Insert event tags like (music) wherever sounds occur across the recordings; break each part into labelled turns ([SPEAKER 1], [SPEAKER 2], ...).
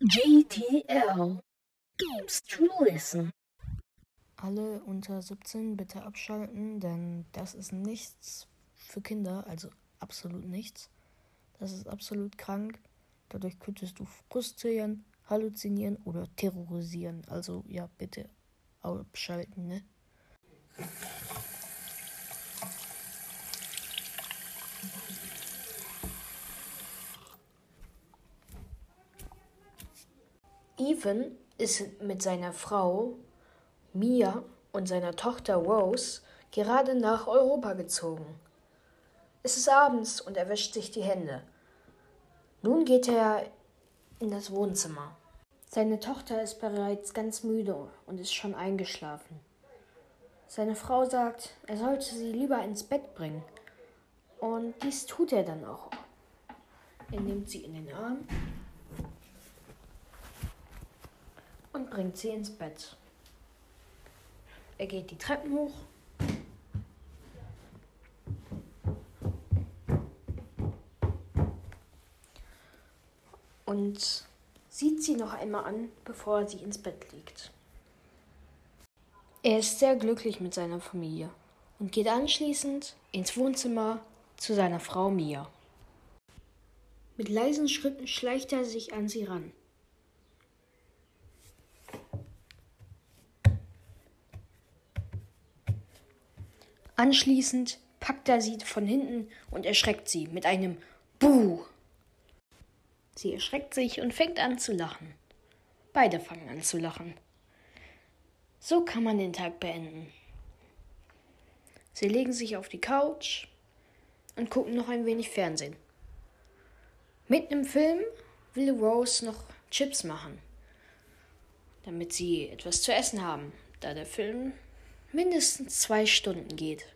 [SPEAKER 1] GTL Games to Listen.
[SPEAKER 2] Alle unter 17 bitte abschalten, denn das ist nichts für Kinder, also absolut nichts. Das ist absolut krank. Dadurch könntest du frustrieren, halluzinieren oder terrorisieren. Also ja, bitte abschalten, ne? Ethan ist mit seiner Frau Mia und seiner Tochter Rose gerade nach Europa gezogen. Es ist abends und er wäscht sich die Hände. Nun geht er in das Wohnzimmer. Seine Tochter ist bereits ganz müde und ist schon eingeschlafen. Seine Frau sagt, er sollte sie lieber ins Bett bringen. Und dies tut er dann auch. Er nimmt sie in den Arm und bringt sie ins Bett. Er geht die Treppen hoch. Und sieht sie noch einmal an, bevor sie ins Bett liegt. Er ist sehr glücklich mit seiner Familie und geht anschließend ins Wohnzimmer zu seiner Frau Mia. Mit leisen Schritten schleicht er sich an sie ran. Anschließend packt er sie von hinten und erschreckt sie mit einem Buh. Sie erschreckt sich und fängt an zu lachen. Beide fangen an zu lachen. So kann man den Tag beenden. Sie legen sich auf die Couch und gucken noch ein wenig Fernsehen. Mitten im Film will Rose noch Chips machen, damit sie etwas zu essen haben, da der Film mindestens zwei Stunden geht.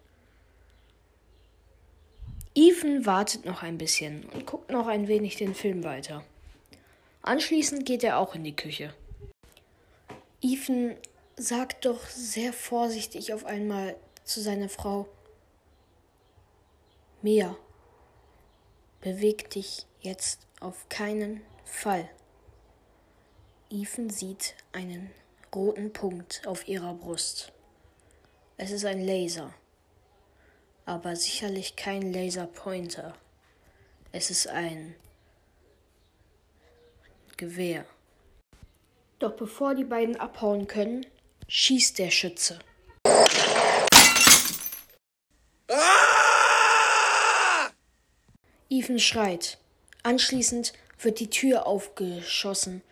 [SPEAKER 2] Ethan wartet noch ein bisschen und guckt noch ein wenig den Film weiter. Anschließend geht er auch in die Küche. Ethan sagt doch sehr vorsichtig auf einmal zu seiner Frau, Mia, beweg dich jetzt auf keinen Fall. Ethan sieht einen roten Punkt auf ihrer Brust. Es ist ein Laser, aber sicherlich kein Laserpointer. Es ist ein Gewehr. Doch bevor die beiden abhauen können, schießt der Schütze. Ethan schreit. Anschließend wird die Tür aufgeschossen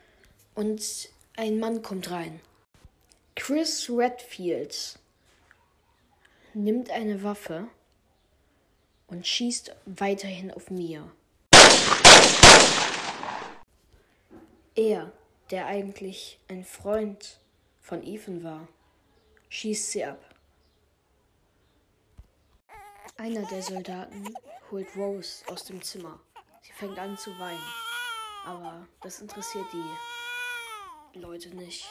[SPEAKER 2] und ein Mann kommt rein. Chris Redfield nimmt eine Waffe und schießt weiterhin auf Mia. Er, der eigentlich ein Freund von Ethan war, schießt sie ab. Einer der Soldaten holt Rose aus dem Zimmer. Sie fängt an zu weinen. Aber das interessiert die Leute nicht.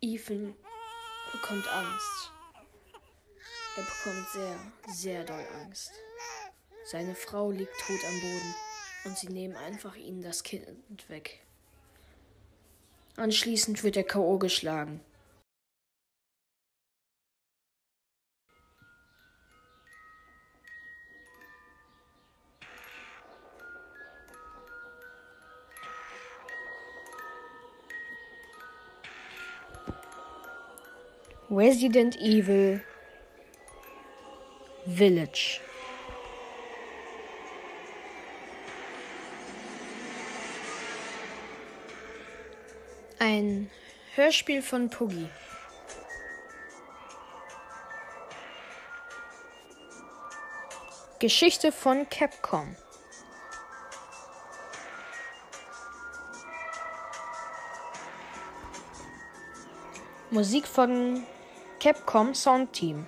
[SPEAKER 2] Ethan bekommt Angst. Er bekommt sehr, sehr doll Angst. Seine Frau liegt tot am Boden und sie nehmen einfach ihnen das Kind weg. Anschließend wird er K.O. geschlagen. Resident Evil Village. Ein Hörspiel von Puggy. Geschichte von Capcom. Musik von Capcom Sound Team.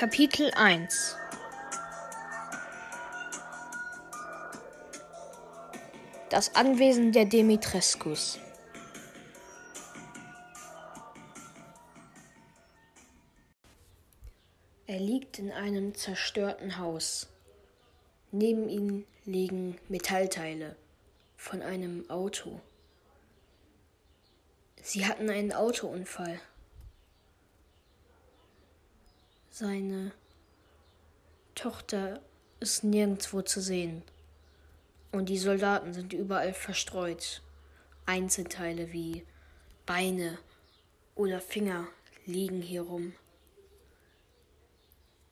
[SPEAKER 2] Kapitel 1 Das Anwesen der Demitrescus Er liegt in einem zerstörten Haus. Neben ihm liegen Metallteile von einem Auto. Sie hatten einen Autounfall. Seine Tochter ist nirgendwo zu sehen. Und die Soldaten sind überall verstreut. Einzelteile wie Beine oder Finger liegen hier rum.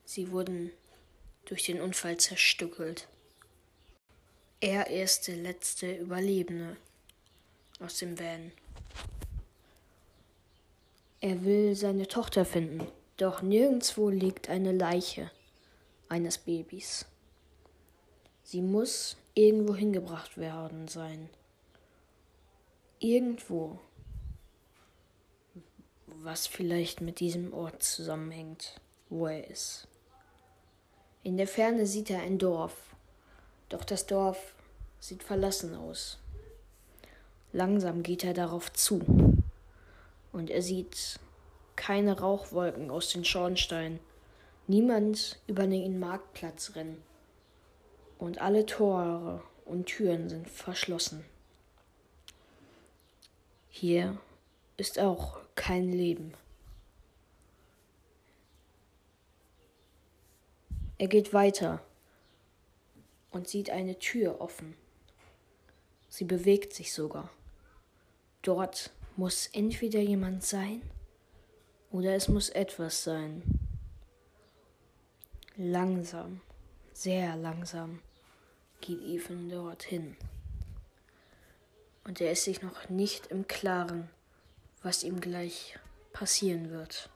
[SPEAKER 2] Sie wurden durch den Unfall zerstückelt. Er ist der letzte Überlebende aus dem Van. Er will seine Tochter finden, doch nirgendwo liegt eine Leiche eines Babys. Sie muss irgendwo hingebracht werden sein. Irgendwo. Was vielleicht mit diesem Ort zusammenhängt, wo er ist. In der Ferne sieht er ein Dorf, doch das Dorf sieht verlassen aus. Langsam geht er darauf zu und er sieht keine Rauchwolken aus den Schornsteinen, niemand über den Marktplatz rennen und alle Tore und Türen sind verschlossen. Hier ist auch kein Leben. Er geht weiter und sieht eine Tür offen. Sie bewegt sich sogar. Dort muss entweder jemand sein oder es muss etwas sein. Langsam, sehr langsam geht Ethan dorthin. Und er ist sich noch nicht im Klaren, was ihm gleich passieren wird.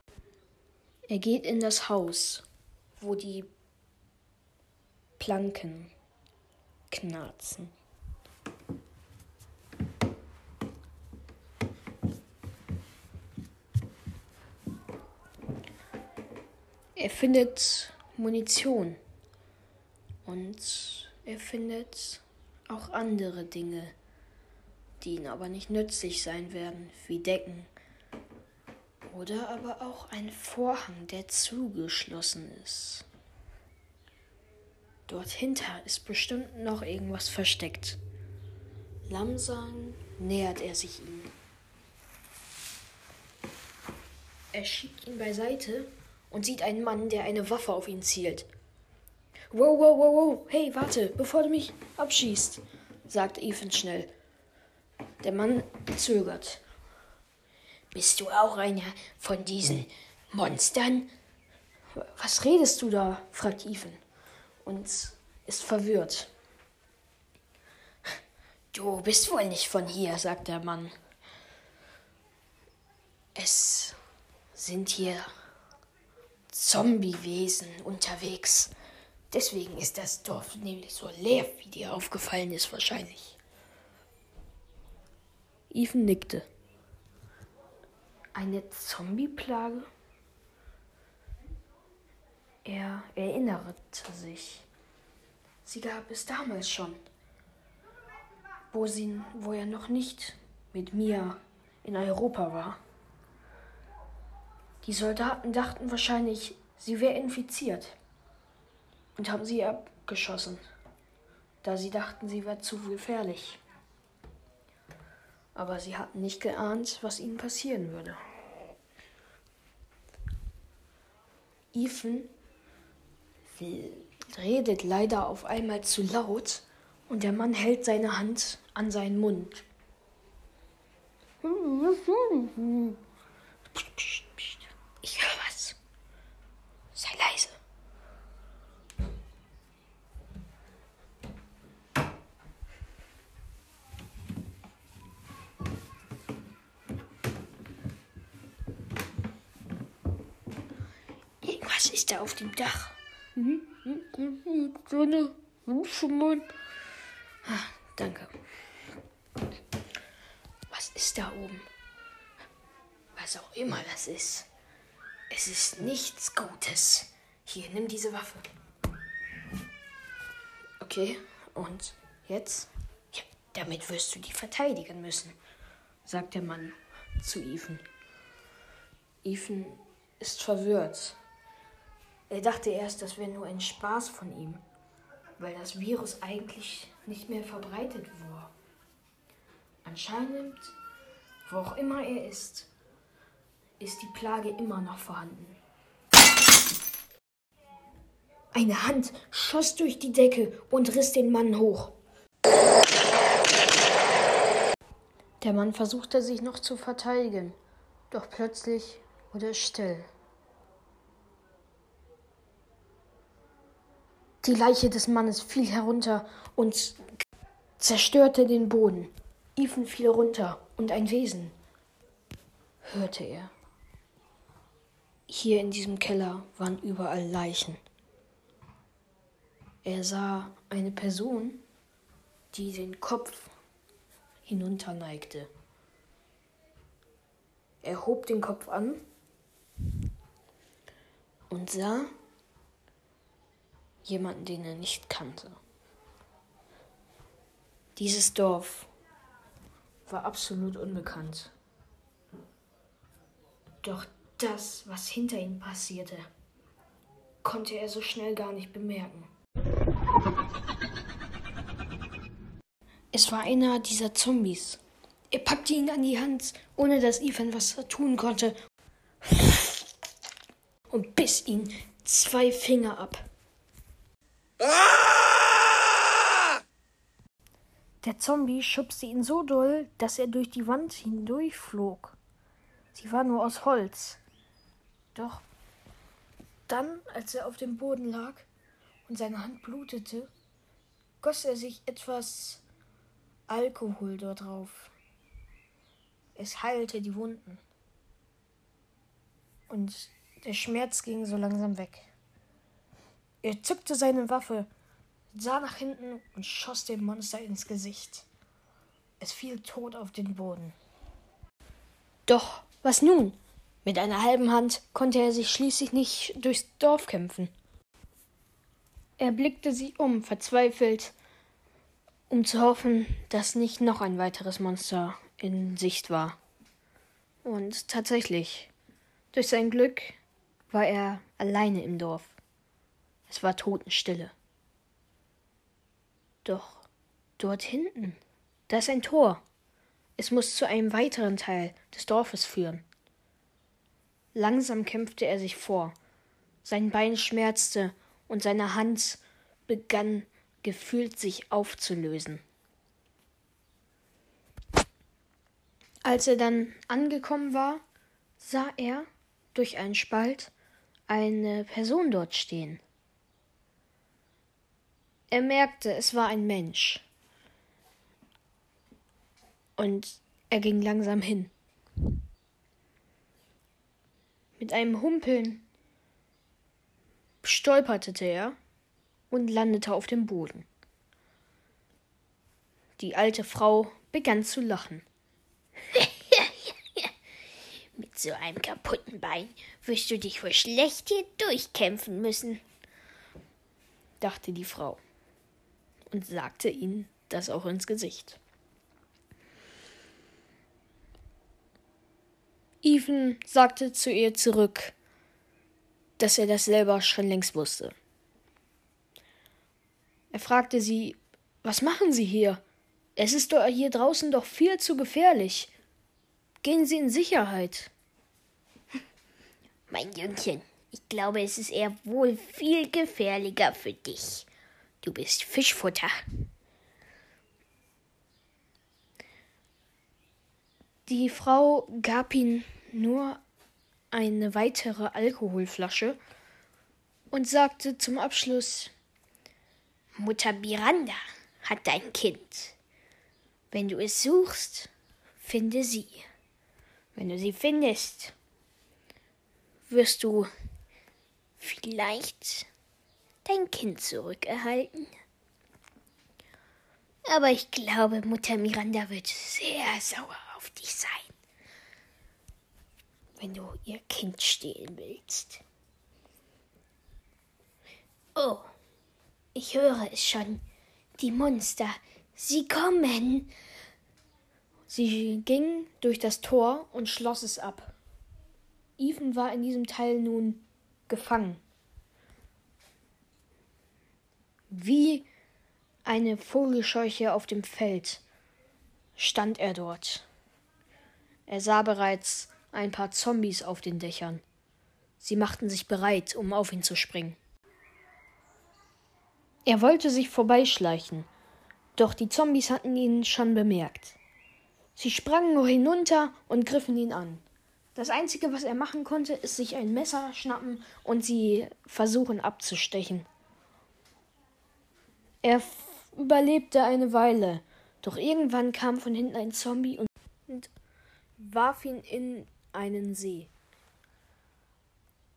[SPEAKER 2] Er geht in das Haus, wo die Planken knarzen. Er findet Munition und er findet auch andere Dinge, die ihm aber nicht nützlich sein werden, wie Decken oder aber auch ein Vorhang, der zugeschlossen ist. Dort hinter ist bestimmt noch irgendwas versteckt. Langsam nähert er sich ihm. Er schiebt ihn beiseite und sieht einen Mann, der eine Waffe auf ihn zielt. Wow, wow, wow, wow, hey, warte, bevor du mich abschießt, sagt Ethan schnell. Der Mann zögert. Bist du auch einer von diesen Monstern? Was redest du da? fragt Ethan und ist verwirrt. Du bist wohl nicht von hier, sagt der Mann. Es sind hier Zombiewesen unterwegs. Deswegen ist das Dorf nämlich so leer, wie dir aufgefallen ist wahrscheinlich. Ethan nickte. Eine Zombie-Plage? Er erinnerte sich. Sie gab es damals schon, wo, sie, wo er noch nicht mit mir in Europa war. Die Soldaten dachten wahrscheinlich, sie wäre infiziert und haben sie abgeschossen, da sie dachten, sie wäre zu gefährlich. Aber sie hatten nicht geahnt, was ihnen passieren würde. Ethan redet leider auf einmal zu laut und der Mann hält seine Hand an seinen Mund. Ich höre was. Sei leise. Irgendwas ist da auf dem Dach. So eine Mann. Ah, danke. Was ist da oben? Was auch immer das ist. Es ist nichts Gutes. Hier, nimm diese Waffe. Okay, und jetzt? Ja, damit wirst du die verteidigen müssen, sagt der Mann zu Ethan. Ethan ist verwirrt. Er dachte erst, das wäre nur ein Spaß von ihm, weil das Virus eigentlich nicht mehr verbreitet war. Anscheinend, wo auch immer er ist, ist die Plage immer noch vorhanden. Eine Hand schoss durch die Decke und riss den Mann hoch. Der Mann versuchte sich noch zu verteidigen, doch plötzlich wurde es still. Die Leiche des Mannes fiel herunter und zerstörte den Boden. Ethan fiel runter und ein Wesen hörte er. Hier in diesem Keller waren überall Leichen. Er sah eine Person, die den Kopf hinunterneigte. Er hob den Kopf an und sah jemanden, den er nicht kannte. Dieses Dorf war absolut unbekannt. Doch das, was hinter ihm passierte, konnte er so schnell gar nicht bemerken. Es war einer dieser Zombies. Er packte ihn an die Hand, ohne dass Ethan was tun konnte, und biss ihn zwei Finger ab. Der Zombie schubste ihn so doll, dass er durch die Wand hindurchflog. Sie war nur aus Holz. Doch dann, als er auf dem Boden lag und seine Hand blutete, goss er sich etwas Alkohol dort drauf. Es heilte die Wunden. Und der Schmerz ging so langsam weg. Er zückte seine Waffe, sah nach hinten und schoss dem Monster ins Gesicht. Es fiel tot auf den Boden. Doch, was nun? Mit einer halben Hand konnte er sich schließlich nicht durchs Dorf kämpfen. Er blickte sich um, verzweifelt, um zu hoffen, dass nicht noch ein weiteres Monster in Sicht war. Und tatsächlich, durch sein Glück war er alleine im Dorf. Es war Totenstille. Doch dort hinten, da ist ein Tor. Es muss zu einem weiteren Teil des Dorfes führen. Langsam kämpfte er sich vor. Sein Bein schmerzte und seine Hand begann gefühlt sich aufzulösen. Als er dann angekommen war, sah er durch einen Spalt eine Person dort stehen. Er merkte, es war ein Mensch. Und er ging langsam hin. Mit einem Humpeln stolperte er und landete auf dem Boden. Die alte Frau begann zu lachen. (laughs)
[SPEAKER 1] Mit so einem kaputten Bein wirst du dich wohl schlecht hier durchkämpfen müssen,
[SPEAKER 2] dachte die Frau und sagte ihnen das auch ins Gesicht. Ethan sagte zu ihr zurück, dass er das selber schon längst wusste. Er fragte sie, was machen Sie hier? Es ist doch hier draußen doch viel zu gefährlich. Gehen Sie in Sicherheit.
[SPEAKER 1] Mein Jüngchen, ich glaube, es ist eher wohl viel gefährlicher für dich. Du bist Fischfutter.
[SPEAKER 2] Die Frau gab ihm nur eine weitere Alkoholflasche und sagte zum Abschluss
[SPEAKER 1] Mutter Miranda hat dein Kind. Wenn du es suchst, finde sie. Wenn du sie findest, wirst du vielleicht dein Kind zurückerhalten. Aber ich glaube, Mutter Miranda wird sehr sauer auf dich sein, wenn du ihr Kind stehlen willst. Oh, ich höre es schon. Die Monster, sie kommen.
[SPEAKER 2] Sie ging durch das Tor und schloss es ab. Ethan war in diesem Teil nun gefangen. Wie eine Vogelscheuche auf dem Feld stand er dort. Er sah bereits ein paar Zombies auf den Dächern. Sie machten sich bereit, um auf ihn zu springen. Er wollte sich vorbeischleichen, doch die Zombies hatten ihn schon bemerkt. Sie sprangen hinunter und griffen ihn an. Das Einzige, was er machen konnte, ist sich ein Messer schnappen und sie versuchen abzustechen. Er überlebte eine Weile, doch irgendwann kam von hinten ein Zombie und warf ihn in einen See.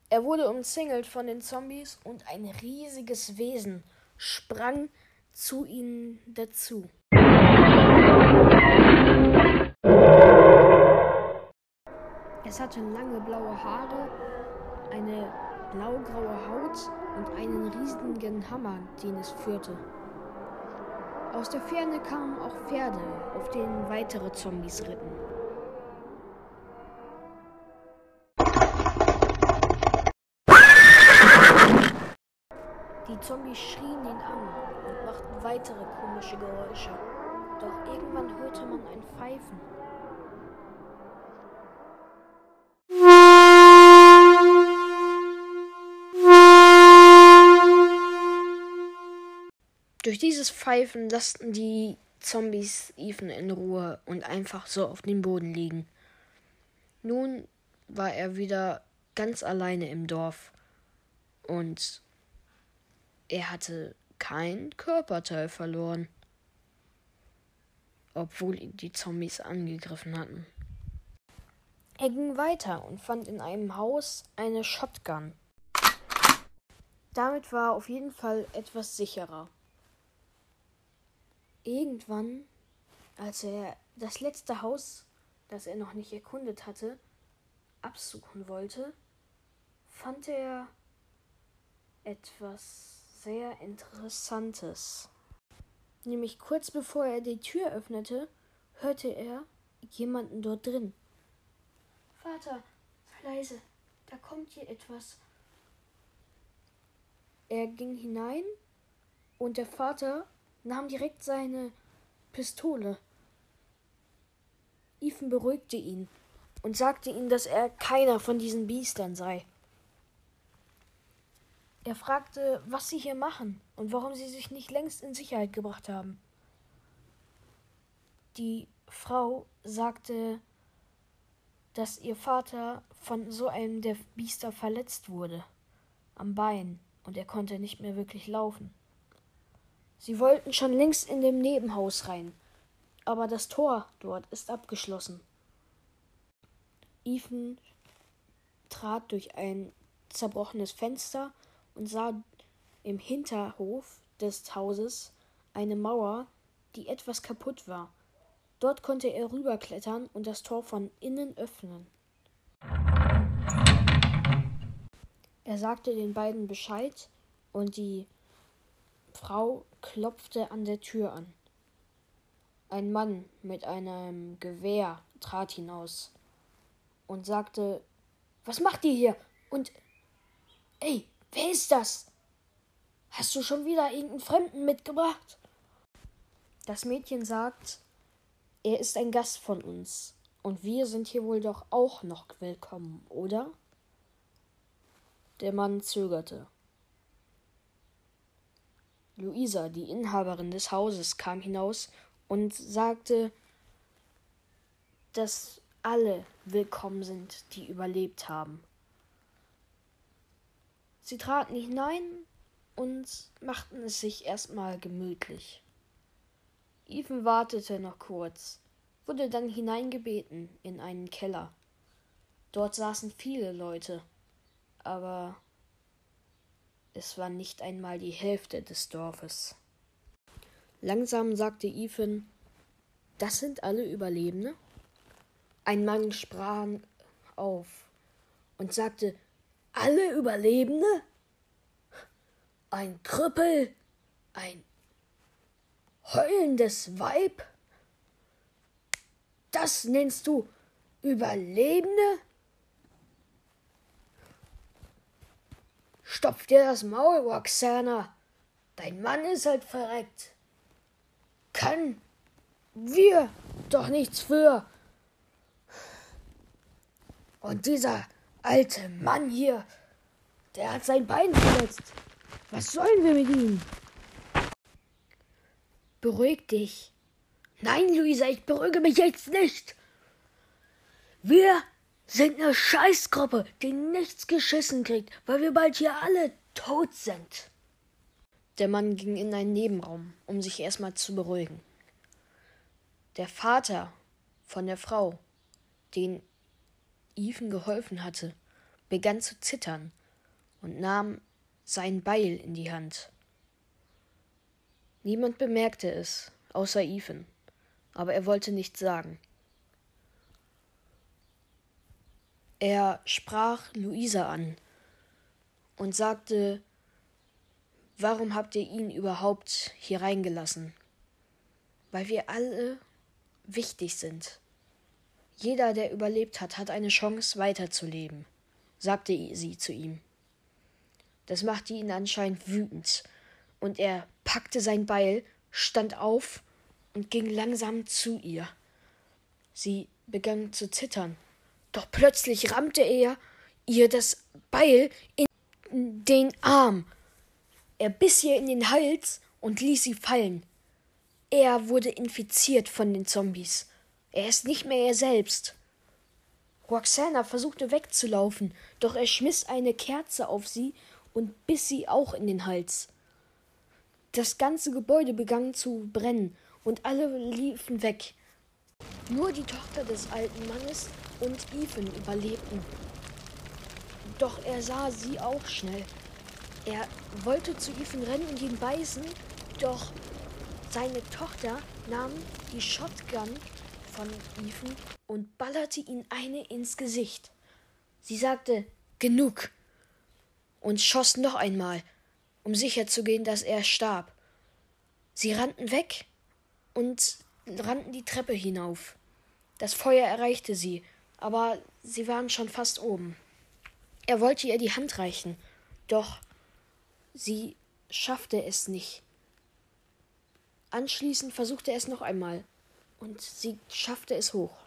[SPEAKER 2] Er wurde umzingelt von den Zombies und ein riesiges Wesen sprang zu ihnen dazu. Es hatte lange blaue Haare, eine blaugraue Haut und einen riesigen Hammer, den es führte. Aus der Ferne kamen auch Pferde, auf denen weitere Zombies ritten. Die Zombies schrien ihn an und machten weitere komische Geräusche. Doch irgendwann hörte man ein Pfeifen. Durch dieses Pfeifen lasten die Zombies Ethan in Ruhe und einfach so auf dem Boden liegen. Nun war er wieder ganz alleine im Dorf und er hatte kein Körperteil verloren, obwohl ihn die Zombies angegriffen hatten. Er ging weiter und fand in einem Haus eine Shotgun. Damit war er auf jeden Fall etwas sicherer. Irgendwann, als er das letzte Haus, das er noch nicht erkundet hatte, absuchen wollte, fand er etwas sehr Interessantes. Nämlich kurz bevor er die Tür öffnete, hörte er jemanden dort drin. Vater, leise, da kommt hier etwas. Er ging hinein und der Vater nahm direkt seine Pistole. Ethan beruhigte ihn und sagte ihm, dass er keiner von diesen Biestern sei. Er fragte, was sie hier machen und warum sie sich nicht längst in Sicherheit gebracht haben. Die Frau sagte, dass ihr Vater von so einem der Biester verletzt wurde am Bein und er konnte nicht mehr wirklich laufen. Sie wollten schon längst in dem Nebenhaus rein, aber das Tor dort ist abgeschlossen. Ethan trat durch ein zerbrochenes Fenster und sah im Hinterhof des Hauses eine Mauer, die etwas kaputt war. Dort konnte er rüberklettern und das Tor von innen öffnen. Er sagte den beiden Bescheid und die Frau klopfte an der Tür an. Ein Mann mit einem Gewehr trat hinaus und sagte, Was macht ihr hier? Und Ey, Wer ist das? Hast du schon wieder irgendeinen Fremden mitgebracht? Das Mädchen sagt, er ist ein Gast von uns und wir sind hier wohl doch auch noch willkommen, oder? Der Mann zögerte. Luisa, die Inhaberin des Hauses, kam hinaus und sagte, dass alle willkommen sind, die überlebt haben. Sie traten hinein und machten es sich erstmal gemütlich. Ethan wartete noch kurz, wurde dann hineingebeten in einen Keller. Dort saßen viele Leute, aber es war nicht einmal die Hälfte des Dorfes. Langsam sagte Ethan, das sind alle Überlebende? Ein Mann sprang auf und sagte, alle Überlebende? Ein Krüppel? Ein heulendes Weib? Das nennst du Überlebende? Stopf dir das Maul, Roxana. Dein Mann ist halt verreckt. Kann wir doch nichts für. Und dieser alte Mann hier, der hat sein Bein verletzt. Was sollen wir mit ihm? Beruhig dich. Nein, Luisa, ich beruhige mich jetzt nicht. Wir sind eine Scheißgruppe, die nichts geschissen kriegt, weil wir bald hier alle tot sind. Der Mann ging in einen Nebenraum, um sich erstmal zu beruhigen. Der Vater von der Frau, den Ethan geholfen hatte, begann zu zittern und nahm sein Beil in die Hand. Niemand bemerkte es, außer Ethan, aber er wollte nichts sagen. Er sprach Luisa an und sagte, warum habt ihr ihn überhaupt hier reingelassen? Weil wir alle wichtig sind. Jeder, der überlebt hat, hat eine Chance, weiterzuleben, sagte sie zu ihm. Das machte ihn anscheinend wütend, und er packte sein Beil, stand auf und ging langsam zu ihr. Sie begann zu zittern, doch plötzlich rammte er ihr das Beil in den Arm. Er biss ihr in den Hals und ließ sie fallen. Er wurde infiziert von den Zombies. Er ist nicht mehr er selbst. Roxana versuchte wegzulaufen, doch er schmiss eine Kerze auf sie und biss sie auch in den Hals. Das ganze Gebäude begann zu brennen und alle liefen weg. Nur die Tochter des alten Mannes und Ethan überlebten. Doch er sah sie auch schnell. Er wollte zu Ethan rennen und ihn beißen, doch seine Tochter nahm die Shotgun von Ethan und ballerte ihn eine ins Gesicht. Sie sagte Genug und schoss noch einmal, um sicherzugehen, dass er starb. Sie rannten weg und rannten die Treppe hinauf. Das Feuer erreichte sie, aber sie waren schon fast oben. Er wollte ihr die Hand reichen, doch sie schaffte es nicht. Anschließend versuchte er es noch einmal, und sie schaffte es hoch.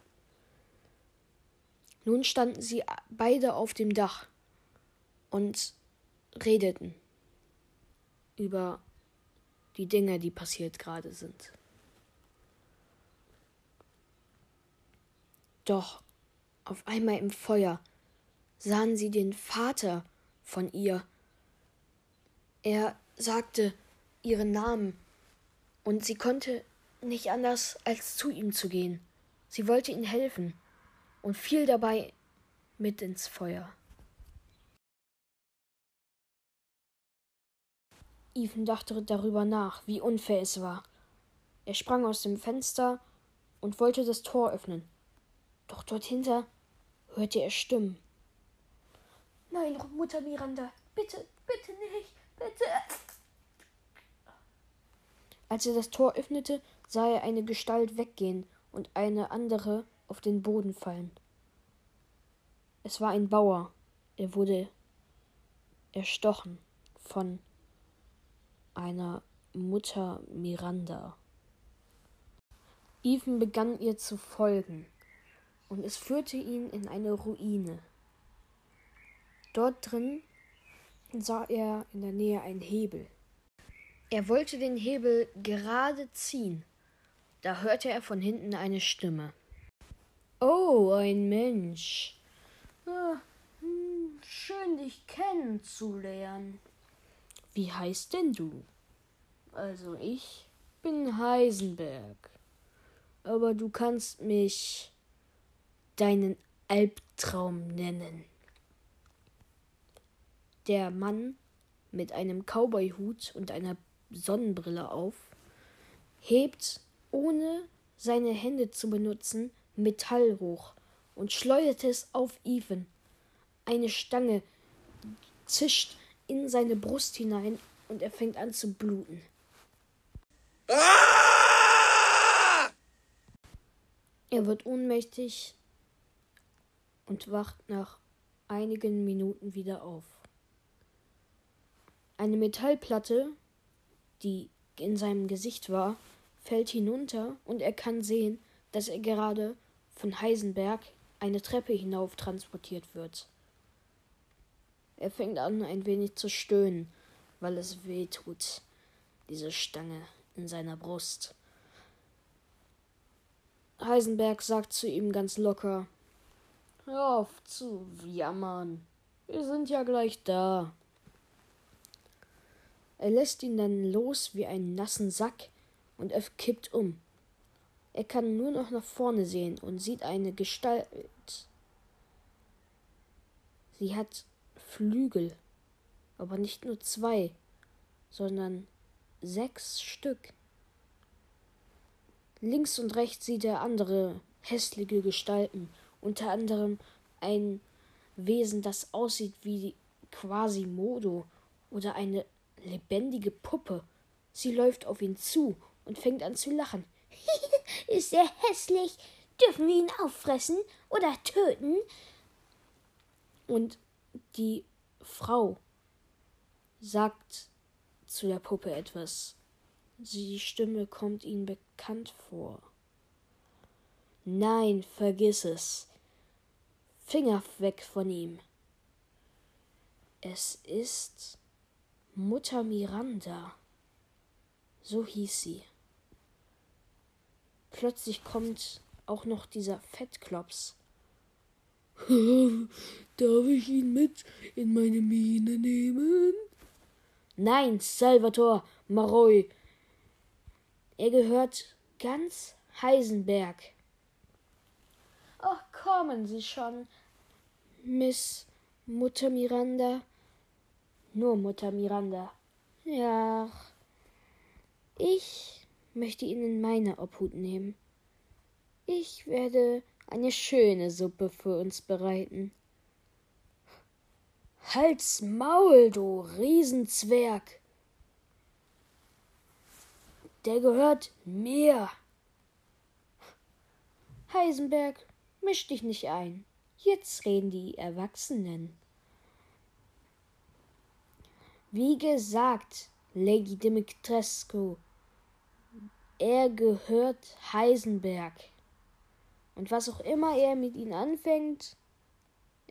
[SPEAKER 2] Nun standen sie beide auf dem Dach und redeten über die Dinge, die passiert gerade sind. Doch auf einmal im Feuer sahen sie den Vater von ihr. Er sagte ihren Namen und sie konnte nicht anders, als zu ihm zu gehen. Sie wollte ihm helfen und fiel dabei mit ins Feuer. Ethan dachte darüber nach, wie unfair es war. Er sprang aus dem Fenster und wollte das Tor öffnen. Doch dort hinter hörte er Stimmen. Nein, Mutter Miranda, bitte, bitte nicht, bitte. Als er das Tor öffnete, sah er eine Gestalt weggehen und eine andere auf den Boden fallen. Es war ein Bauer. Er wurde erstochen von einer Mutter Miranda. Ethan begann ihr zu folgen, und es führte ihn in eine Ruine. Dort drin sah er in der Nähe einen Hebel. Er wollte den Hebel gerade ziehen. Da hörte er von hinten eine Stimme. Oh, ein Mensch. Ah, hm, schön dich kennenzulernen. Wie heißt denn du? Also ich bin Heisenberg. Aber du kannst mich deinen Albtraum nennen. Der Mann mit einem Cowboyhut und einer Sonnenbrille auf, hebt, ohne seine Hände zu benutzen, Metall hoch und schleudert es auf Ethan. Eine Stange zischt in seine Brust hinein und er fängt an zu bluten. Er wird ohnmächtig und wacht nach einigen Minuten wieder auf. Eine Metallplatte, die in seinem Gesicht war, fällt hinunter und er kann sehen, dass er gerade von Heisenberg eine Treppe hinauf transportiert wird. Er fängt an, ein wenig zu stöhnen, weil es weh tut, diese Stange in seiner Brust. Heisenberg sagt zu ihm ganz locker: Hör auf zu jammern. Wir sind ja gleich da. Er lässt ihn dann los wie einen nassen Sack und er kippt um. Er kann nur noch nach vorne sehen und sieht eine Gestalt. Sie hat Flügel, aber nicht nur zwei, sondern sechs Stück. Links und rechts sieht er andere hässliche Gestalten, unter anderem ein Wesen, das aussieht wie Quasimodo oder eine lebendige Puppe. Sie läuft auf ihn zu und fängt an zu lachen. (laughs)
[SPEAKER 1] Ist er hässlich? Dürfen wir ihn auffressen oder töten?
[SPEAKER 2] Und die Frau sagt zu der Puppe etwas. Die Stimme kommt ihnen bekannt vor. Nein, vergiss es. Finger weg von ihm. Es ist Mutter Miranda. So hieß sie. Plötzlich kommt auch noch dieser Fettklops. (laughs) Darf ich ihn mit in meine Mine nehmen? Nein, Salvator Maroi. Er gehört ganz Heisenberg. Ach, kommen Sie schon, Miss Mutter Miranda. Nur Mutter Miranda. Ja, ich möchte ihn in meine Obhut nehmen. Ich werde eine schöne Suppe für uns bereiten. Halt's Maul, du Riesenzwerg! Der gehört mir. Heisenberg, misch dich nicht ein. Jetzt reden die Erwachsenen. Wie gesagt, Lady Dimitrescu, er gehört Heisenberg. Und was auch immer er mit ihnen anfängt,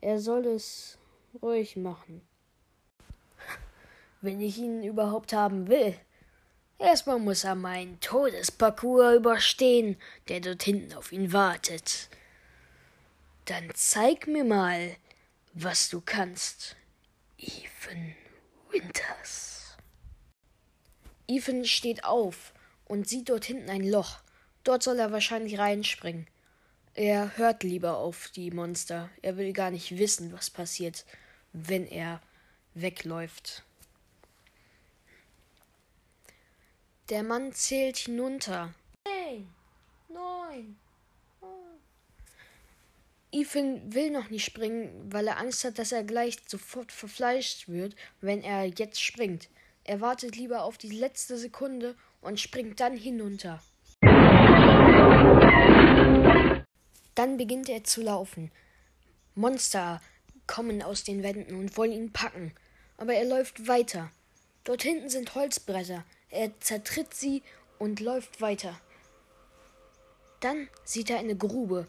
[SPEAKER 2] er soll es ruhig machen. Wenn ich ihn überhaupt haben will. Erstmal muss er meinen Todesparcours überstehen, der dort hinten auf ihn wartet. Dann zeig mir mal, was du kannst, Ethan Winters. Ethan steht auf und sieht dort hinten ein Loch. Dort soll er wahrscheinlich reinspringen. Er hört lieber auf die Monster. Er will gar nicht wissen, was passiert, wenn er wegläuft. Der Mann zählt hinunter. Zehn, neun. Ethan will noch nicht springen, weil er Angst hat, dass er gleich sofort verfleischt wird, wenn er jetzt springt. Er wartet lieber auf die letzte Sekunde und springt dann hinunter. Dann beginnt er zu laufen. Monster kommen aus den Wänden und wollen ihn packen, aber er läuft weiter. Dort hinten sind Holzbretter. Er zertritt sie und läuft weiter. Dann sieht er eine Grube.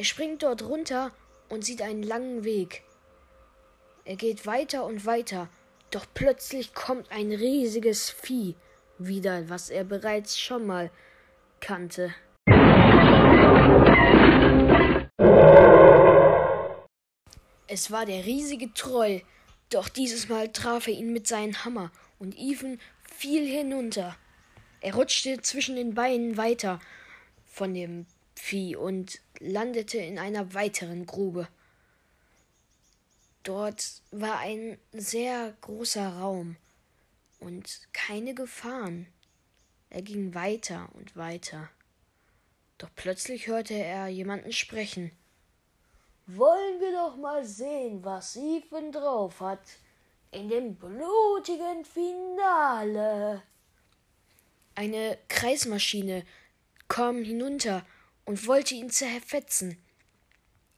[SPEAKER 2] Er springt dort runter und sieht einen langen Weg. Er geht weiter und weiter, doch plötzlich kommt ein riesiges Vieh wieder, was er bereits schon mal kannte. Es war der riesige Troll, doch dieses Mal traf er ihn mit seinem Hammer und Ethan fiel hinunter. Er rutschte zwischen den Beinen weiter von dem Vieh und landete in einer weiteren Grube. Dort war ein sehr großer Raum und keine Gefahren. Er ging weiter und weiter. Doch plötzlich hörte er jemanden sprechen. Wollen wir doch mal sehen, was Ethan drauf hat.
[SPEAKER 1] in dem blutigen Finale.
[SPEAKER 2] Eine Kreismaschine kam hinunter und wollte ihn zerfetzen.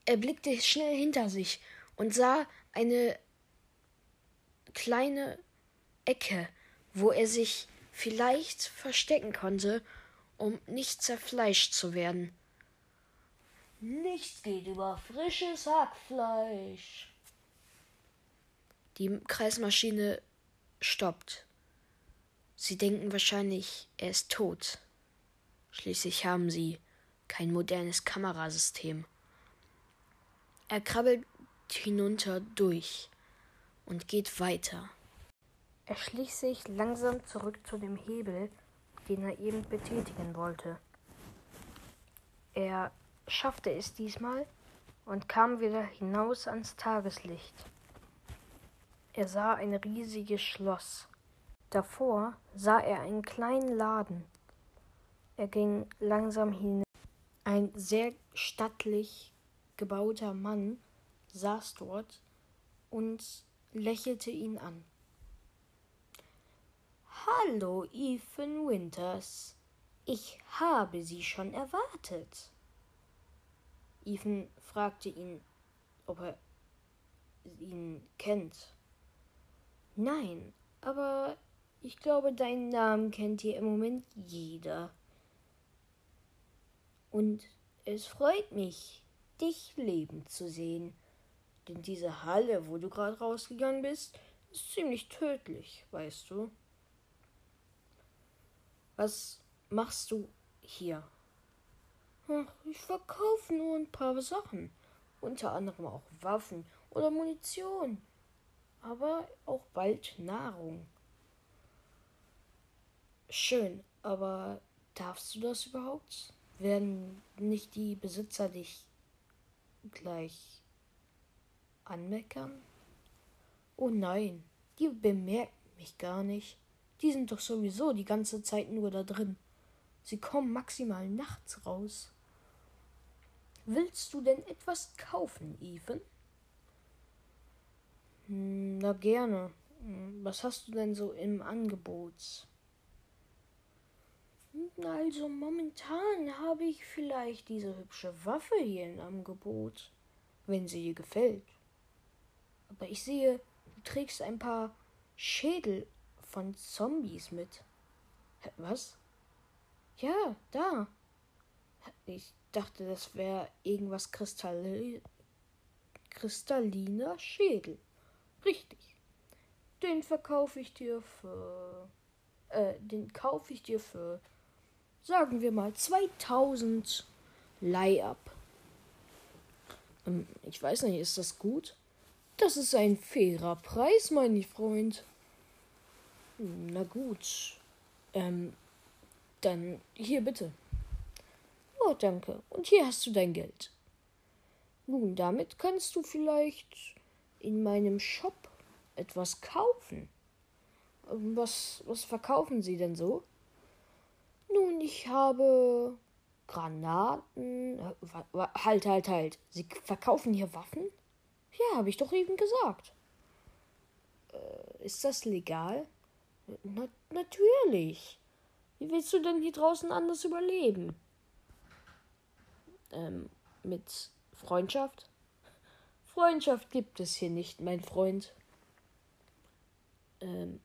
[SPEAKER 2] Er blickte schnell hinter sich und sah eine kleine Ecke, wo er sich vielleicht verstecken konnte, um nicht zerfleischt zu werden.
[SPEAKER 1] Nichts geht über frisches Hackfleisch.
[SPEAKER 2] Die Kreismaschine stoppt. Sie denken wahrscheinlich, er ist tot. Schließlich haben sie kein modernes Kamerasystem. Er krabbelt hinunter durch und geht weiter. Er schlich sich langsam zurück zu dem Hebel, den er eben betätigen wollte. Er schaffte es diesmal und kam wieder hinaus ans Tageslicht. Er sah ein riesiges Schloss. Davor sah er einen kleinen Laden. Er ging langsam hin. Ein sehr stattlich gebauter Mann saß dort und lächelte ihn an.
[SPEAKER 1] Hallo, Ethan Winters. Ich habe Sie schon erwartet.
[SPEAKER 2] Ethan fragte ihn, ob er ihn kennt.
[SPEAKER 1] Nein, aber ich glaube, deinen Namen kennt hier im Moment jeder. Und es freut mich, dich leben zu sehen. Denn diese Halle, wo du gerade rausgegangen bist, ist ziemlich tödlich, weißt du.
[SPEAKER 2] Was machst du hier?
[SPEAKER 1] Ach, ich verkaufe nur ein paar Sachen. Unter anderem auch Waffen oder Munition aber auch bald Nahrung.
[SPEAKER 2] Schön, aber darfst du das überhaupt? Werden nicht die Besitzer dich gleich anmeckern?
[SPEAKER 1] Oh nein, die bemerken mich gar nicht. Die sind doch sowieso die ganze Zeit nur da drin. Sie kommen maximal nachts raus. Willst du denn etwas kaufen, Ethan?
[SPEAKER 2] Hm, na gerne. Hm, was hast du denn so im Angebot?
[SPEAKER 1] Hm, also momentan habe ich vielleicht diese hübsche Waffe hier im Angebot, wenn sie dir gefällt. Aber ich sehe, du trägst ein paar Schädel von Zombies mit.
[SPEAKER 2] Was?
[SPEAKER 1] Ja, da.
[SPEAKER 2] Ich dachte, das wäre irgendwas Kristalli kristalliner Schädel.
[SPEAKER 1] Richtig. Den verkaufe ich dir für. Äh, den kaufe ich dir für. Sagen wir mal 2000 Leihab.
[SPEAKER 2] Ähm, ich weiß nicht, ist das gut?
[SPEAKER 1] Das ist ein fairer Preis, mein Freund.
[SPEAKER 2] Na gut. Ähm, dann hier bitte.
[SPEAKER 1] Oh, danke. Und hier hast du dein Geld. Nun, damit kannst du vielleicht in meinem Shop etwas kaufen.
[SPEAKER 2] Was, was verkaufen Sie denn so?
[SPEAKER 1] Nun, ich habe Granaten.
[SPEAKER 2] Halt, halt, halt. Sie verkaufen hier Waffen?
[SPEAKER 1] Ja, habe ich doch eben gesagt.
[SPEAKER 2] Äh, ist das legal?
[SPEAKER 1] Na, natürlich. Wie willst du denn hier draußen anders überleben?
[SPEAKER 2] Ähm, mit Freundschaft?
[SPEAKER 1] Freundschaft gibt es hier nicht, mein Freund.
[SPEAKER 2] Ähm,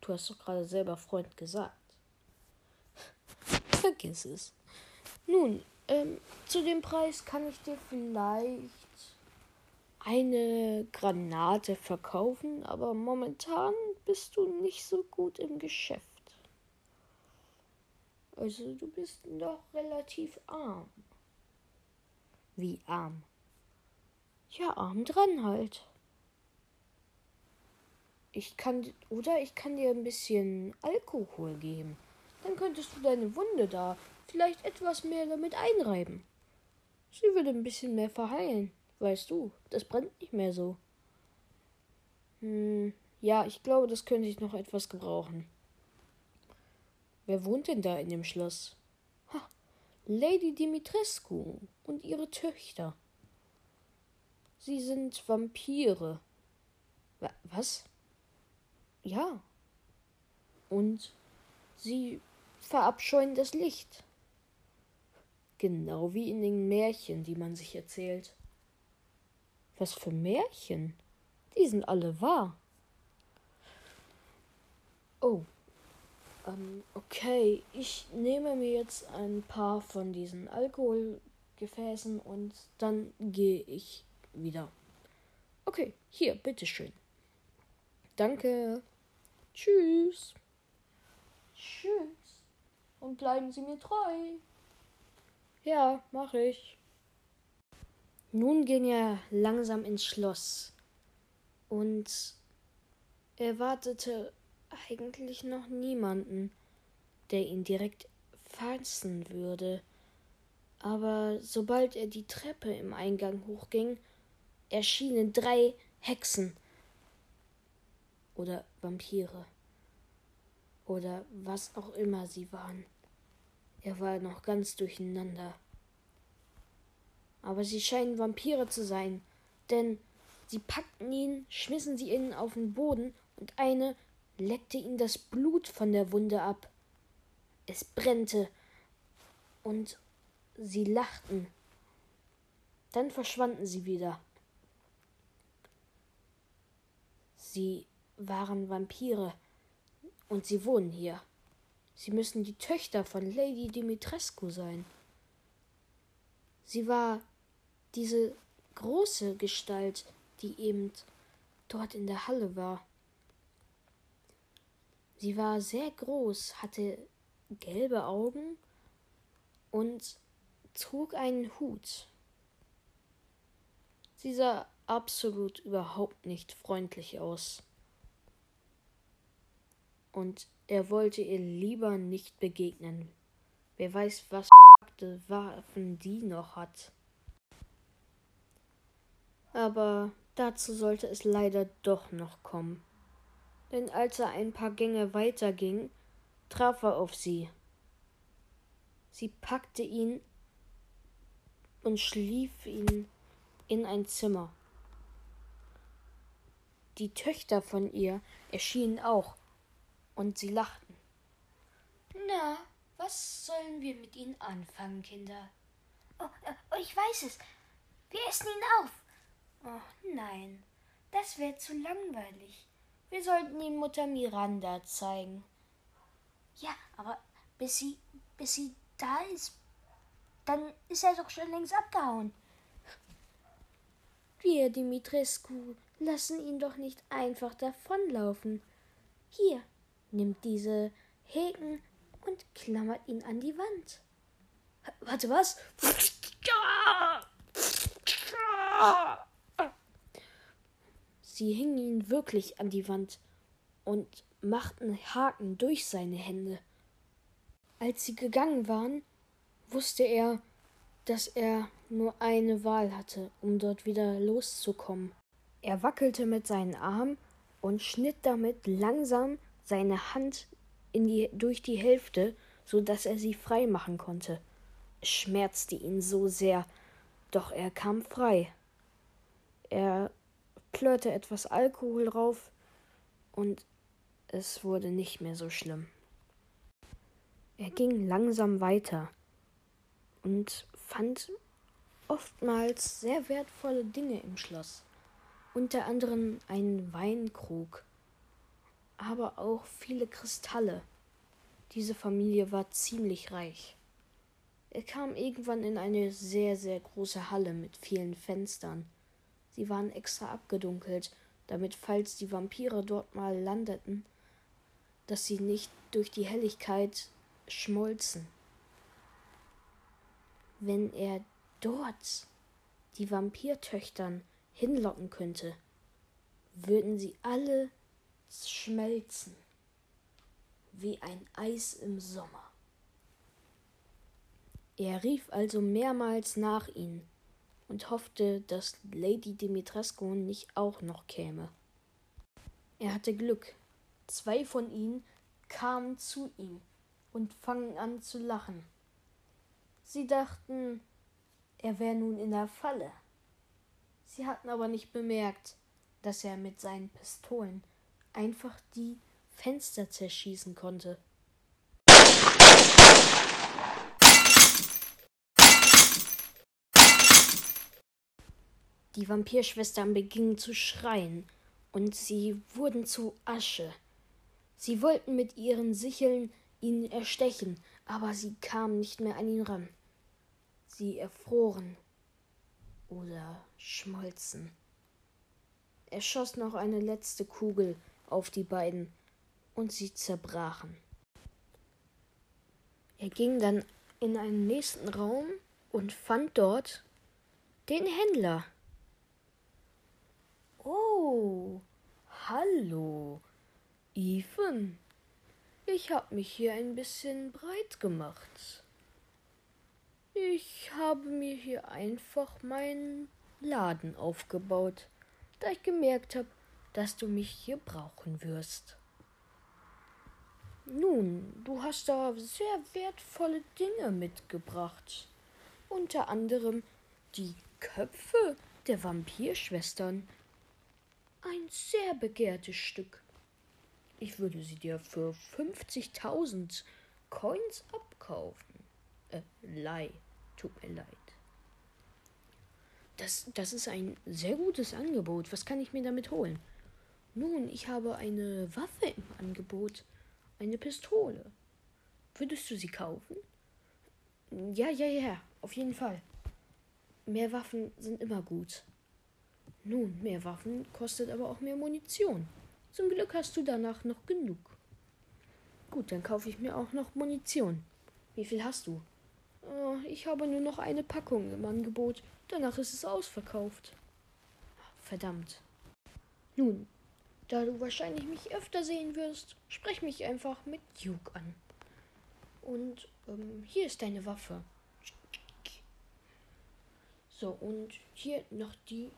[SPEAKER 2] du hast doch gerade selber Freund gesagt.
[SPEAKER 1] Vergiss es. Nun, ähm, zu dem Preis kann ich dir vielleicht eine Granate verkaufen, aber momentan bist du nicht so gut im Geschäft. Also du bist noch relativ arm.
[SPEAKER 2] Wie arm?
[SPEAKER 1] Ja, arm dran halt.
[SPEAKER 2] Ich kann, oder ich kann dir ein bisschen Alkohol geben. Dann könntest du deine Wunde da vielleicht etwas mehr damit einreiben. Sie würde ein bisschen mehr verheilen, weißt du. Das brennt nicht mehr so. Hm, ja, ich glaube, das könnte ich noch etwas gebrauchen. Wer wohnt denn da in dem Schloss?
[SPEAKER 1] Ha, Lady Dimitrescu und ihre Töchter.
[SPEAKER 2] Sie sind Vampire.
[SPEAKER 1] Was? Ja. Und sie verabscheuen das Licht. Genau wie in den Märchen, die man sich erzählt. Was für Märchen? Die sind alle wahr. Oh. Ähm, okay, ich nehme mir jetzt ein paar von diesen Alkoholgefäßen und dann gehe ich wieder. Okay, hier, bitteschön. Danke. Tschüss. Tschüss. Und bleiben Sie mir treu. Ja, mach ich. Nun ging er langsam ins Schloss und erwartete eigentlich noch niemanden, der ihn direkt fassen würde. Aber sobald er die Treppe im Eingang hochging, erschienen drei Hexen oder Vampire oder was auch immer sie waren. Er war noch ganz durcheinander. Aber sie scheinen Vampire zu sein, denn sie packten ihn, schmissen sie ihn auf den Boden und eine leckte ihn das Blut von der Wunde ab. Es brennte und sie lachten. Dann verschwanden sie wieder. Sie waren Vampire und sie wohnen hier. Sie müssen die Töchter von Lady Dimitrescu sein. Sie war diese große Gestalt, die eben dort in der Halle war. Sie war sehr groß, hatte gelbe Augen und trug einen Hut. Sie sah absolut überhaupt nicht freundlich aus. Und er wollte ihr lieber nicht begegnen. Wer weiß, was Waffen die noch hat. Aber dazu sollte es leider doch noch kommen denn als er ein paar Gänge weiter ging, traf er auf sie. Sie packte ihn und schlief ihn in ein Zimmer. Die Töchter von ihr erschienen auch, und sie lachten.
[SPEAKER 2] Na, was sollen wir mit ihnen anfangen, Kinder? Oh, oh, ich weiß es. Wir essen ihn auf. Oh nein, das wäre zu langweilig. Wir sollten ihm Mutter Miranda zeigen. Ja, aber bis sie, bis sie da ist, dann ist er doch schon längst abgehauen.
[SPEAKER 1] Wir, Dimitrescu, lassen ihn doch nicht einfach davonlaufen. Hier, nimmt diese Häken und klammert ihn an die Wand. Warte, was? Sie hingen ihn wirklich an die Wand und machten Haken durch seine Hände. Als sie gegangen waren, wusste er, dass er nur eine Wahl hatte, um dort wieder loszukommen. Er wackelte mit seinen Armen und schnitt damit langsam seine Hand die, durch die Hälfte, so dass er sie frei machen konnte. Es schmerzte ihn so sehr, doch er kam frei. Er plörrte etwas Alkohol rauf und es wurde nicht mehr so schlimm. Er ging langsam weiter und fand oftmals sehr wertvolle Dinge im Schloss, unter anderem einen Weinkrug, aber auch viele Kristalle. Diese Familie war ziemlich reich. Er kam irgendwann in eine sehr, sehr große Halle mit vielen Fenstern. Sie waren extra abgedunkelt, damit, falls die Vampire dort mal landeten, dass sie nicht durch die Helligkeit schmolzen. Wenn er dort die Vampirtöchtern hinlocken könnte, würden sie alle schmelzen wie ein Eis im Sommer. Er rief also mehrmals nach ihnen, und hoffte, dass Lady Dimitrescu nicht auch noch käme. Er hatte Glück. Zwei von ihnen kamen zu ihm und fangen an zu lachen. Sie dachten, er wäre nun in der Falle. Sie hatten aber nicht bemerkt, dass er mit seinen Pistolen einfach die Fenster zerschießen konnte. Die Vampirschwestern begingen zu schreien, und sie wurden zu Asche. Sie wollten mit ihren Sicheln ihn erstechen, aber sie kamen nicht mehr an ihn ran. Sie erfroren oder schmolzen. Er schoss noch eine letzte Kugel auf die beiden, und sie zerbrachen. Er ging dann in einen nächsten Raum und fand dort den Händler. Oh, hallo, Ethan. Ich hab mich hier ein bisschen breit gemacht. Ich habe mir hier einfach meinen Laden aufgebaut, da ich gemerkt habe, dass du mich hier brauchen wirst. Nun, du hast da sehr wertvolle Dinge mitgebracht. Unter anderem die Köpfe der Vampirschwestern, ein sehr begehrtes Stück. Ich würde sie dir für 50.000 Coins abkaufen. Äh, Leih. Tut mir leid. Das, das ist ein sehr gutes Angebot. Was kann ich mir damit holen? Nun, ich habe eine Waffe im Angebot. Eine Pistole. Würdest du sie kaufen? Ja, ja, ja, auf jeden Fall. Mehr Waffen sind immer gut. Nun, mehr Waffen kostet aber auch mehr Munition. Zum Glück hast du danach noch genug. Gut, dann kaufe ich mir auch noch Munition. Wie viel hast du? Oh, ich habe nur noch eine Packung im Angebot. Danach ist es ausverkauft. Verdammt. Nun, da du wahrscheinlich mich öfter sehen wirst, sprech mich einfach mit Duke an. Und ähm, hier ist deine Waffe. So, und hier noch die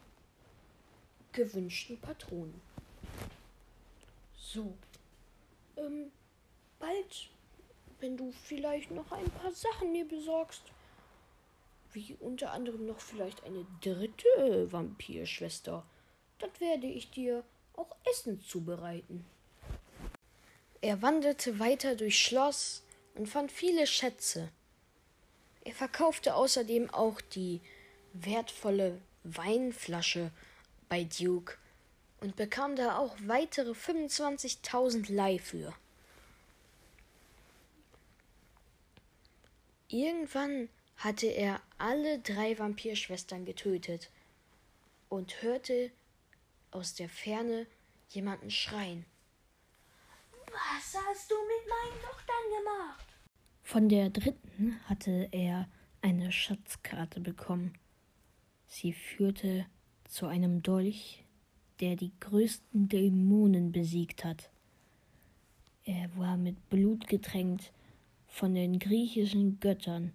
[SPEAKER 1] gewünschten Patronen. So. Ähm, bald, wenn du vielleicht noch ein paar Sachen mir besorgst, wie unter anderem noch vielleicht eine dritte Vampirschwester, dann werde ich dir auch Essen zubereiten. Er wanderte weiter durchs Schloss und fand viele Schätze. Er verkaufte außerdem auch die wertvolle Weinflasche bei Duke und bekam da auch weitere 25.000 Leih für. Irgendwann hatte er alle drei Vampirschwestern getötet und hörte aus der Ferne jemanden schreien. Was hast du mit meinen Tochtern gemacht? Von der dritten hatte er eine Schatzkarte bekommen. Sie führte zu einem Dolch, der die größten Dämonen besiegt hat. Er war mit Blut getränkt von den griechischen Göttern.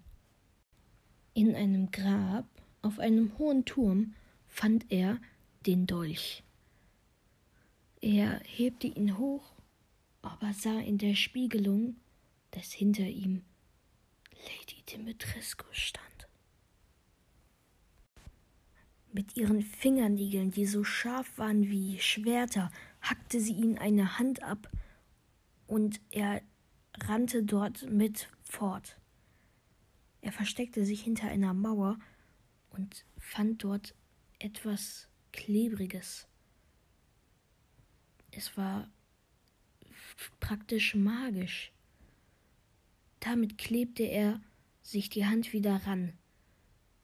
[SPEAKER 1] In einem Grab auf einem hohen Turm fand er den Dolch. Er hebte ihn hoch, aber sah in der Spiegelung, dass hinter ihm Lady Dimitrescu stand. Mit ihren Fingernägeln, die so scharf waren wie Schwerter, hackte sie ihm eine Hand ab und er rannte dort mit fort. Er versteckte sich hinter einer Mauer und fand dort etwas Klebriges. Es war praktisch magisch. Damit klebte er sich die Hand wieder ran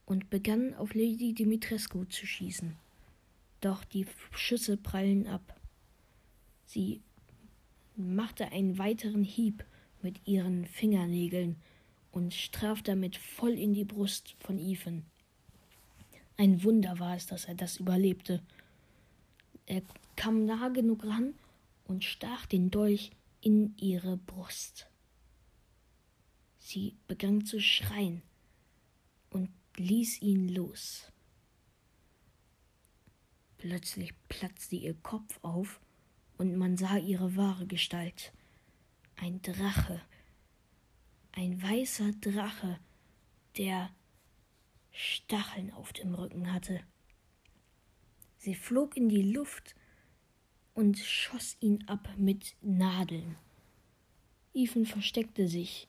[SPEAKER 1] und begann auf Lady Dimitrescu zu schießen. Doch die Schüsse prallen ab. Sie machte einen weiteren Hieb mit ihren Fingernägeln und straf damit voll in die Brust von Ethan. Ein Wunder war es, dass er das überlebte. Er kam nah genug ran und stach den Dolch in ihre Brust. Sie begann zu schreien und ließ ihn los. Plötzlich platzte ihr Kopf auf und man sah ihre wahre Gestalt. Ein Drache, ein weißer Drache, der Stacheln auf dem Rücken hatte. Sie flog in die Luft und schoss ihn ab mit Nadeln. Ethan versteckte sich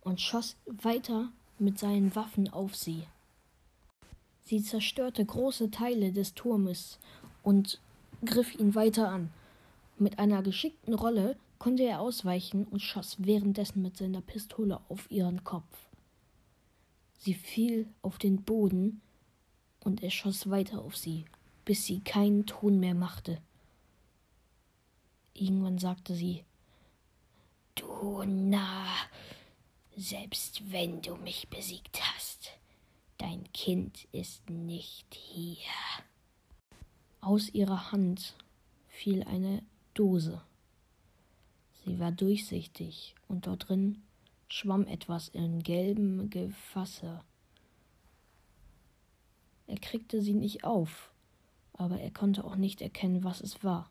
[SPEAKER 1] und schoss weiter mit seinen Waffen auf sie. Sie zerstörte große Teile des Turmes und griff ihn weiter an. Mit einer geschickten Rolle konnte er ausweichen und schoss währenddessen mit seiner Pistole auf ihren Kopf. Sie fiel auf den Boden und er schoss weiter auf sie, bis sie keinen Ton mehr machte. Irgendwann sagte sie Du Narr, selbst wenn du mich besiegt hast, dein Kind ist nicht hier. Aus ihrer Hand fiel eine Dose. Sie war durchsichtig und dort drin schwamm etwas in gelbem Gefasse. Er kriegte sie nicht auf, aber er konnte auch nicht erkennen, was es war.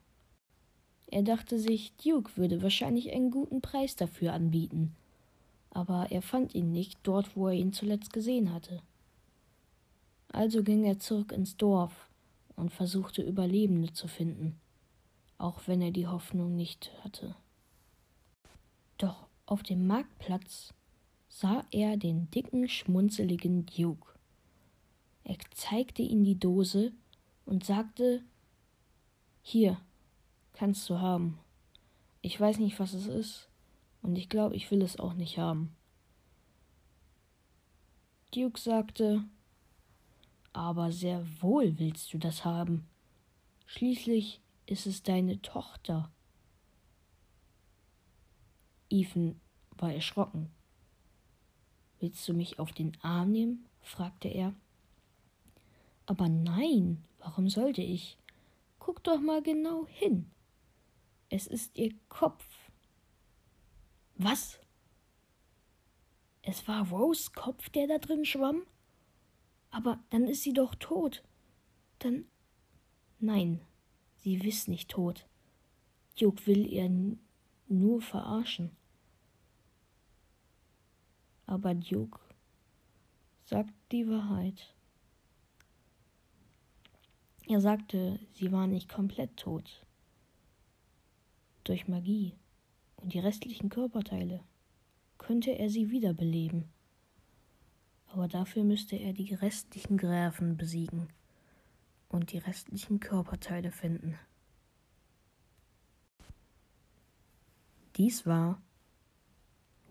[SPEAKER 1] Er dachte sich, Duke würde wahrscheinlich einen guten Preis dafür anbieten, aber er fand ihn nicht dort, wo er ihn zuletzt gesehen hatte. Also ging er zurück ins Dorf und versuchte Überlebende zu finden, auch wenn er die Hoffnung nicht hatte. Doch auf dem Marktplatz sah er den dicken, schmunzeligen Duke. Er zeigte ihm die Dose und sagte Hier, kannst du haben. Ich weiß nicht, was es ist, und ich glaube, ich will es auch nicht haben. Duke sagte aber sehr wohl willst du das haben. Schließlich ist es deine Tochter. Ethan war erschrocken. Willst du mich auf den Arm nehmen? fragte er. Aber nein, warum sollte ich? Guck doch mal genau hin. Es ist ihr Kopf. Was? Es war Rose Kopf, der da drin schwamm? Aber dann ist sie doch tot. Dann. Nein, sie ist nicht tot. Duke will ihr nur verarschen. Aber Duke sagt die Wahrheit. Er sagte, sie war nicht komplett tot. Durch Magie und die restlichen Körperteile könnte er sie wiederbeleben aber dafür müsste er die restlichen Gräfen besiegen und die restlichen Körperteile finden. Dies war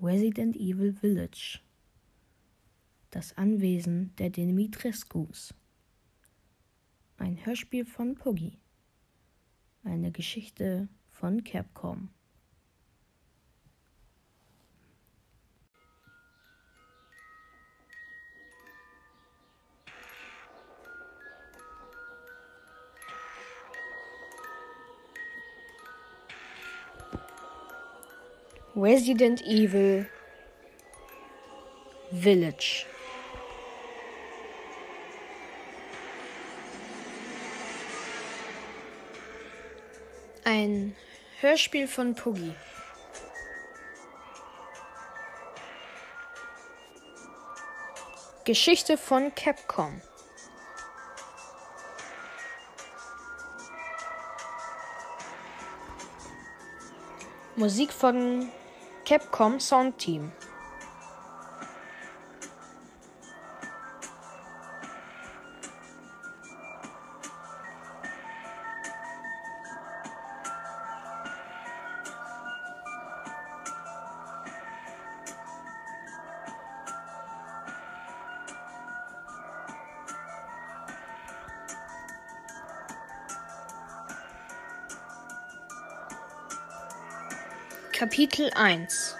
[SPEAKER 1] Resident Evil Village, das Anwesen der Dimitrescus, ein Hörspiel von Puggy, eine Geschichte von Capcom. Resident Evil Village. Ein Hörspiel von Puggy. Geschichte von Capcom. Musik von Capcom Sound Team. Kapitel 1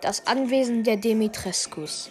[SPEAKER 1] Das Anwesen der Demitrescus